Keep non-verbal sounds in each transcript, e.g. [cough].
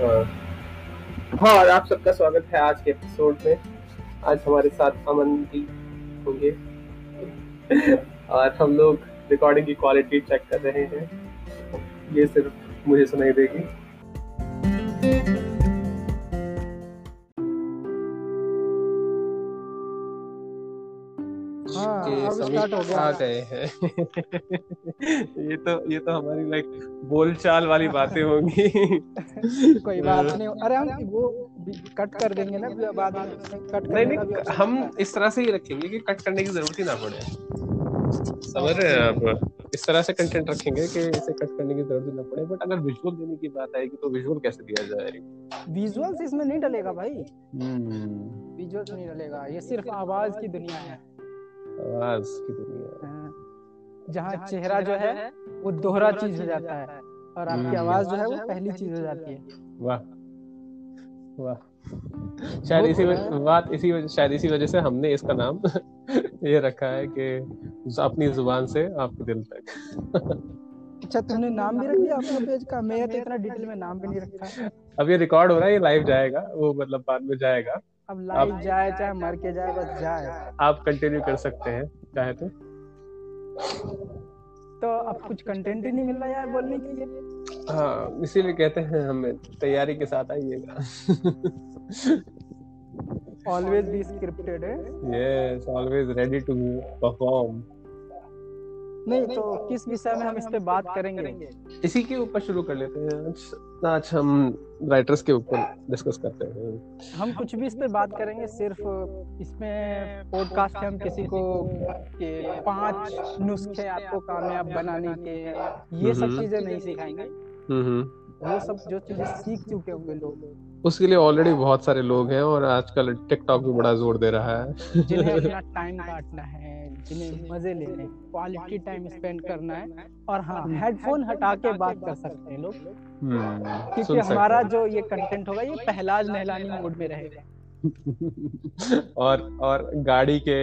हाँ और आप सबका स्वागत है आज के एपिसोड में। आज हमारे साथ अमन जी होंगे। और हम लोग रिकॉर्डिंग की क्वालिटी चेक कर रहे हैं। ये सिर्फ़ मुझे सुनाई देगी। Start हो गया। आ गए हैं। [laughs] ये तो ये तो हमारी लाइक बोलचाल वाली बातें होंगी। कोई बात नहीं। अरे हम वो कट कर देंगे ना बाद में। कट नहीं नहीं हम इस तरह से ही रखेंगे कि कट करने की ज़रूरत ही ना पड़े। समझ रहे हैं आप? इस तरह से कंटेंट रखेंगे कि इसे कट करने की ज़रूरत ही ना पड़े। बट अगर विजुअल देने की बात आएगी तो विजुअल कैसे दिया जाएगा? विजुअल्स इसमें नहीं डलेगा भाई। हम्म। विजुअल्स नहीं डलेगा। ये सिर्फ़ आवाज़ की दुनिया है। आवाज़ की दुनिया। हाँ, जहाँ चेहरा जो है वो दोहरा चीज़ हो जाता है। और आपकी हम्म। आवाज़ जो है वो पहली चीज़ हो जाती है। वाह। वाह शायद इसी बात इसी वजह शायद इसी वजह से हमने इसका नाम [laughs] ये रखा है कि अपनी ज़ुबान से आपके दिल तक। अच्छा तुमने नाम भी रख दिया अपने [laughs] पेज का? मैं तो इतना डिटेल में नाम भी नहीं रखा अब ये रिकॉर्ड हो रहा है ये लाइव जाएगा वो मतलब बाद में जाएगा। अब लाइव जाए चाहे मर के जाए बस जाए। आप कंटिन्यू कर सकते हैं चाहे तो। तो अब कुछ कंटेंट ही नहीं मिल रहा यार बोलने के लिए। हाँ इसीलिए कहते हैं हमें तैयारी के साथ आइएगा। ऑलवेज बी स्क्रिप्टेड है? Yes always ready to perform नहीं तो किस विषय में हम इस पे बात करेंगे? इसी के ऊपर शुरू कर लेते हैं। आज आज हम राइटर्स के ऊपर डिस्कस करते हैं। हम कुछ भी इस पे बात करेंगे सिर्फ़ इसमें पॉडकास्ट हम किसी को के पाँच नुस्खे आपको कामयाब बनाने के ये सब हम्म। चीज़ें नहीं सिखाएँगे। हम्म। वो सब जो चीज़ें सीख चुके होंगे लोग उसके लिए ऑलरेडी बहुत सारे लोग हैं और आजकल टिकटॉक भी बड़ा ज़ोर दे रहा है। जिन्हें [laughs] अपना टाइम काटना है जिन्हें मज़े लेने क्वालिटी टाइम स्पेंड करना है और हाँ हेडफोन हटा के बात कर सकते हैं लोग। हम्म, क्योंकि हमारा जो ये कंटेंट होगा ये पहलाज नहलानी मोड में रहेगा। [laughs] और और गाड़ी के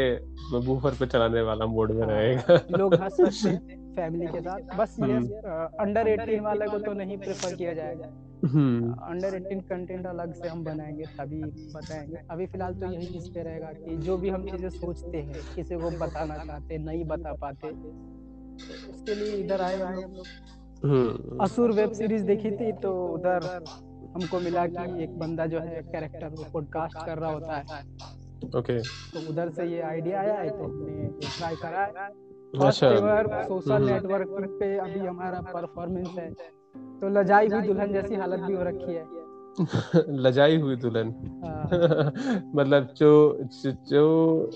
बूफर पे चलाने वाला मोड में रहेगा। लोग हंस सकते हैं [laughs] फैमिली के साथ। बस ये हम्म। अंडर 18 वाले को तो नहीं प्रेफर किया जाएगा। हम्म, अंडर 18 कंटेंट अलग से हम बनाएँगे तभी बताएँगे। अभी फ़िलहाल तो यही इस पे रहेगा कि जो भी हम चीज़ें सोचते हैं किसी को बताना चाहते नहीं बता पाते उसके लिए इधर आए हम लोग। हम्म, असुर वेब सीरीज़ देखी थी तो उधर हमको मिला कि एक बंदा जो है कैरेक्टर वो पॉडकास्ट कर रहा होता है। ओके तो उधर से ये आइडिया आया है तो हमने ट्राई करा है। अच्छा। सोशल हम्म। नेटवर्क पे अभी हमारा परफॉर्मेंस है। तो लजाई हुई दुल्हन जैसी हालत भी हो रखी है [laughs] लजाई हुई दुल्हन। हाँ, [laughs] मतलब जो जो,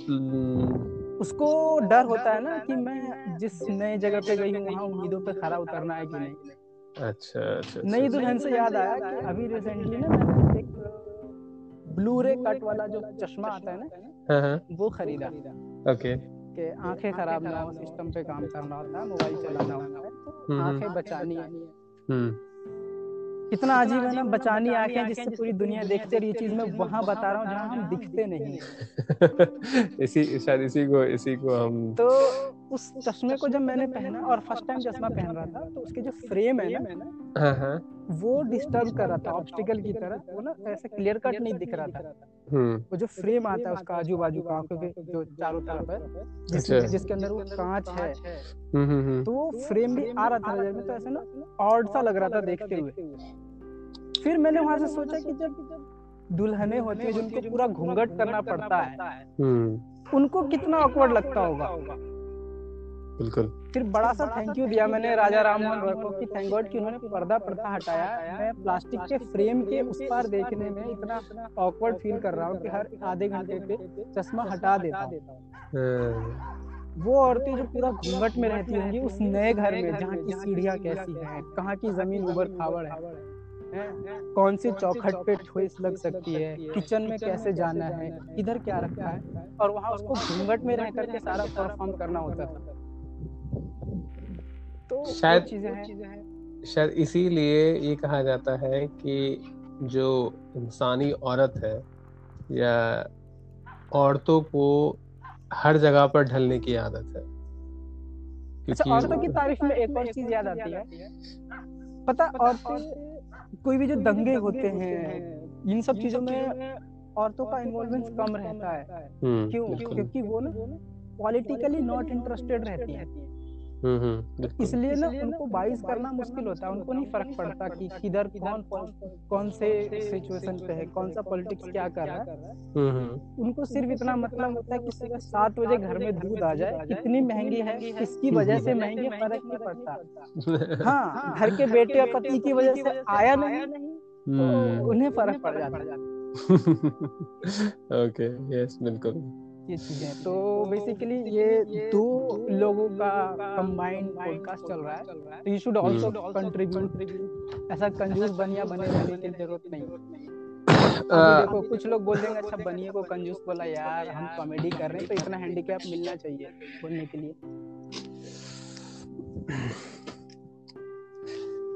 हम्म, उसको डर होता है ना कि मैं जिस नई जगह पे गई हूँ वहाँ उम्मीदों पे खरा उतरना है कि नहीं अच्छा अच्छा नई अच्छा, दुल्हन से याद आया कि अभी रिसेंटली ना मैंने एक ब्लू रे कट वाला जो चश्मा आता है ना हाँ हाँ वो खरीदा। ओके। कि आँखें खराब ना हो सिस्टम पे काम करना होता है मोबाइल चलाना होता है तो हम्म। आँखें बचानी है। हम्म इतना अजीब है ना बचानी आँखें जिससे पूरी दुनिया देखते रही चीज़ में वहाँ बता रहा हूँ जहाँ हम दिखते नहीं [laughs] इसी शायद इसी को इसी को हम तो उस चश्मे को जब मैंने पहना और फ़र्स्ट टाइम चश्मा पहन रहा था तो उसके जो फ्रेम है ना हाँ हाँ वो डिस्टर्ब कर रहा था ऑब्स्टिकल की तरह वो ना ऐसे क्लियर कट नहीं दिख रहा था। हम्म। वो जो फ्रेम आता है उसका आजू बाजू का आँखों के जो चारों तरफ़ है अच्छा। जिसके अंदर वो कांच है हम्म हम्म, तो वो फ्रेम भी आ रहा था नज़र में तो ऐसे ना ऑड सा लग रहा था देखते हुए। फिर मैंने वहाँ से सोचा कि जब दुल्हने होती है जिनको पूरा घूंघट करना पड़ता है उनको कितना ऑकवर्ड लगता होगा बिल्कुल। फिर बड़ा सा थैंक यू दिया मैंने राजा राम मोहन रॉय को। कि थैंक गॉड कि उन्होंने पर्दा पर्दा हटाया। मैं प्लास्टिक के फ्रेम के उस पार देखने में इतना ऑकवर्ड फील कर रहा हूँ कि हर आधे घंटे पे चश्मा हटा देता हूँ। वो औरतें जो पूरा घूंघट में रहती होंगी उस नए घर में जहाँ की सीढ़ियाँ कैसी हैं कहाँ की ज़मीन उबड़ खाबड़ है कौन सी चौखट पे ठोस लग सकती है किचन में कैसे जाना है इधर क्या रखा है? और वहाँ उसको घूंघट में रह करके सारा परफॉर्म करना होता था तो शायद- चीज़ें हैं। शायद इसीलिए ये कहा जाता है कि जो इंसानी औरत है या औरतों को हर जगह पर ढलने की आदत है। अच्छा औरतों की तारीफ़ में एक और चीज़ याद आती है। पता औरतें कोई भी जो दंगे होते हैं इन सब चीज़ों में औरतों का इन्वॉल्वमेंट कम रहता है। हम्म क्यों? क्योंकि वो ना पॉलिटिकली नॉट इंटरेस्टेड रहती है। इसलिए ना उनको बाइस करना मुश्किल होता है। उनको नहीं फ़र्क पड़ता कि किधर कौन कौन से सिचुएशन पे है कौन सा पॉलिटिक्स क्या कर रहा है। हम्म हम्म। उनको सिर्फ़ इतना मतलब होता है किसी का सात बजे घर में दूध आ जाए इतनी महँगी है किसकी वजह से महँगी फ़र्क नहीं पड़ता। [laughs] हाँ घर के बेटे और पति की वजह से आया नहीं तो हम्म। उन्हें फ़र्क पड़ जाता है। ओके यस [laughs] बिल्कुल। ये चीज़ें तो बेसिकली ये दो लोगों का कंबाइंड पॉडकास्ट चल रहा है। तो यू शुड आल्सो कंट्रीब्यूट ऐसा कंजूस बनिया बने रहने की ज़रूरत नहीं। देखो कुछ लोग बोल देंगे अच्छा बनिए को कंजूस बोला यार हम कॉमेडी कर रहे हैं तो इतना हैंडीकैप मिलना चाहिए बोलने के लिए।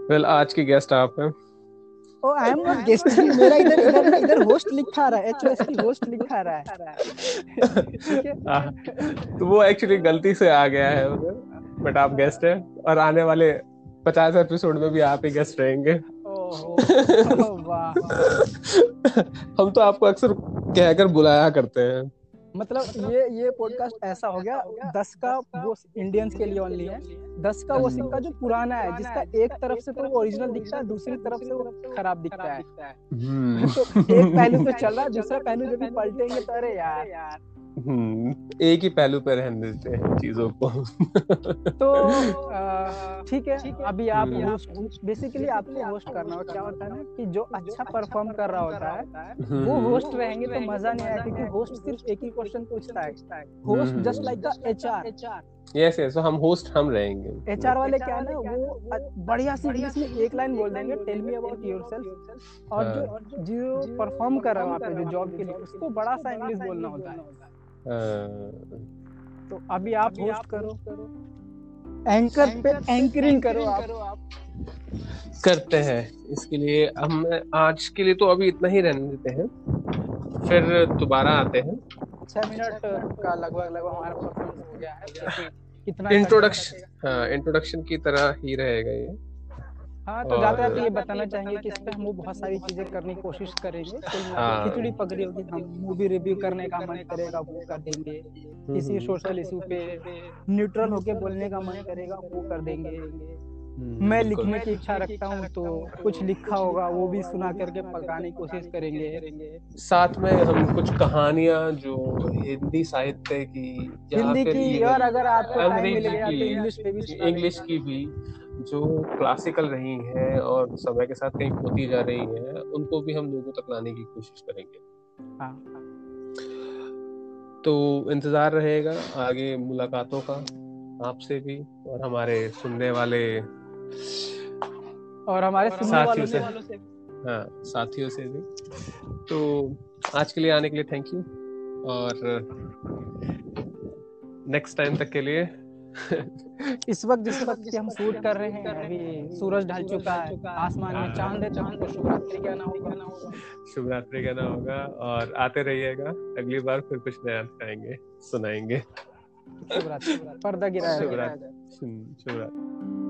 वेल आज की गेस्ट आप हैं। Oh I am not guest मेरा इधर इधर इधर होस्ट लिखा रहा है होस्ट लिखा रहा है। है? तो वो एक्चुअली गलती से आ गया है। उधर बट आप गेस्ट हैं और आने वाले पचास एपिसोड में भी आप ही गेस्ट रहेंगे। [laughs] हम तो आपको अक्सर कहकर बुलाया करते हैं। मतलब ये ये पॉडकास्ट ऐसा हो गया दस का वो इंडियंस के लिए ओनली है। दस का वो सिक्का जो पुराना है जिसका एक तरफ़ से तो वो ओरिजिनल दिखता है दूसरी तरफ़ से वो खराब दिखता है। हम्म, तो एक पहलू तो चल रहा है दूसरा [laughs] पहलू जब भी पलटेंगे तो अरे यार। हम्म, एक ही पहलू पे रहने देते हैं चीज़ों को। तो [laughs] ठीक है अभी आप हम्म। बेसिकली आपको होस्ट करना हो क्या होता है ना कि जो अच्छा परफॉर्म कर रहा होता है वो हम्म, होस्ट रहेंगे तो मज़ा नहीं आएगा क्योंकि होस्ट सिर्फ़ एक ही क्वेश्चन पूछता है। Host hmm. Just like the HR yes yes हम होस्ट हम रहेंगे। एचआर वाले क्या है ना वो बढ़िया सी इंग्लिश में एक लाइन बोल देंगे टेल मी अबाउट योरसेल्फ और जो जो परफॉर्म कर रहा है वहाँ पे जो जॉब के लिए उसको बड़ा सा इंग्लिश बोलना होता है हाँ, तो अभी आप होस्ट करो। एंकर पे एंकरिंग करो आप। करते हैं। इसके लिए हम आज के लिए तो अभी इतना ही रहने देते हैं। फिर दोबारा आते हैं। छह मिनट का लगभग लगभग हमारा परफॉर्मेंस हो गया है। [laughs] कितना इंट्रोडक्शन हाँ इंट्रोडक्शन की तरह ही रहेगा ये। हाँ तो जाते जाते ये बताना चाहेंगे कि इस पे हम वो बहुत सारी चीज़ें करने की कोशिश करेंगे। खिचड़ी पकड़ी होगी हम मूवी रिव्यू करने का मन करेगा वो कर देंगे। किसी सोशल इशू पे न्यूट्रल होके बोलने का मन करेगा वो कर देंगे। मैं लिखने की इच्छा रखता हूँ तो कुछ लिखा होगा वो भी सुना करके पकाने की कोशिश करेंगे। साथ में हम कुछ कहानियाँ जो हिंदी साहित्य की हिंदी की और अगर आपको तो इंग्लिश इंग्लिश की भी जो क्लासिकल रही हैं और समय के साथ कहीं खोती जा रही है उनको भी हम लोगों तक लाने की कोशिश करेंगे। हाँ। तो इंतज़ार रहेगा आगे मुलाकातों का आपसे भी और हमारे सुनने वाले और हमारे साथियों से। हाँ साथियों से भी। तो आज के लिए आने के लिए थैंक यू और नेक्स्ट टाइम तक के लिए [laughs] इस वक्त जिस वक्त की हम शूट कर रहे हैं अभी सूरज ढल चुका है आसमान में चाँद है तो हमको शुभरात्रि कहना होगा। शुभ रात्रि कहना होगा। और आते रहिएगा। अगली बार फिर कुछ नया दिखाएँगे सुनाएँगे। शुभरात्रि। पर्दा गिरा शुभ। रात्रि शुभ रात्रि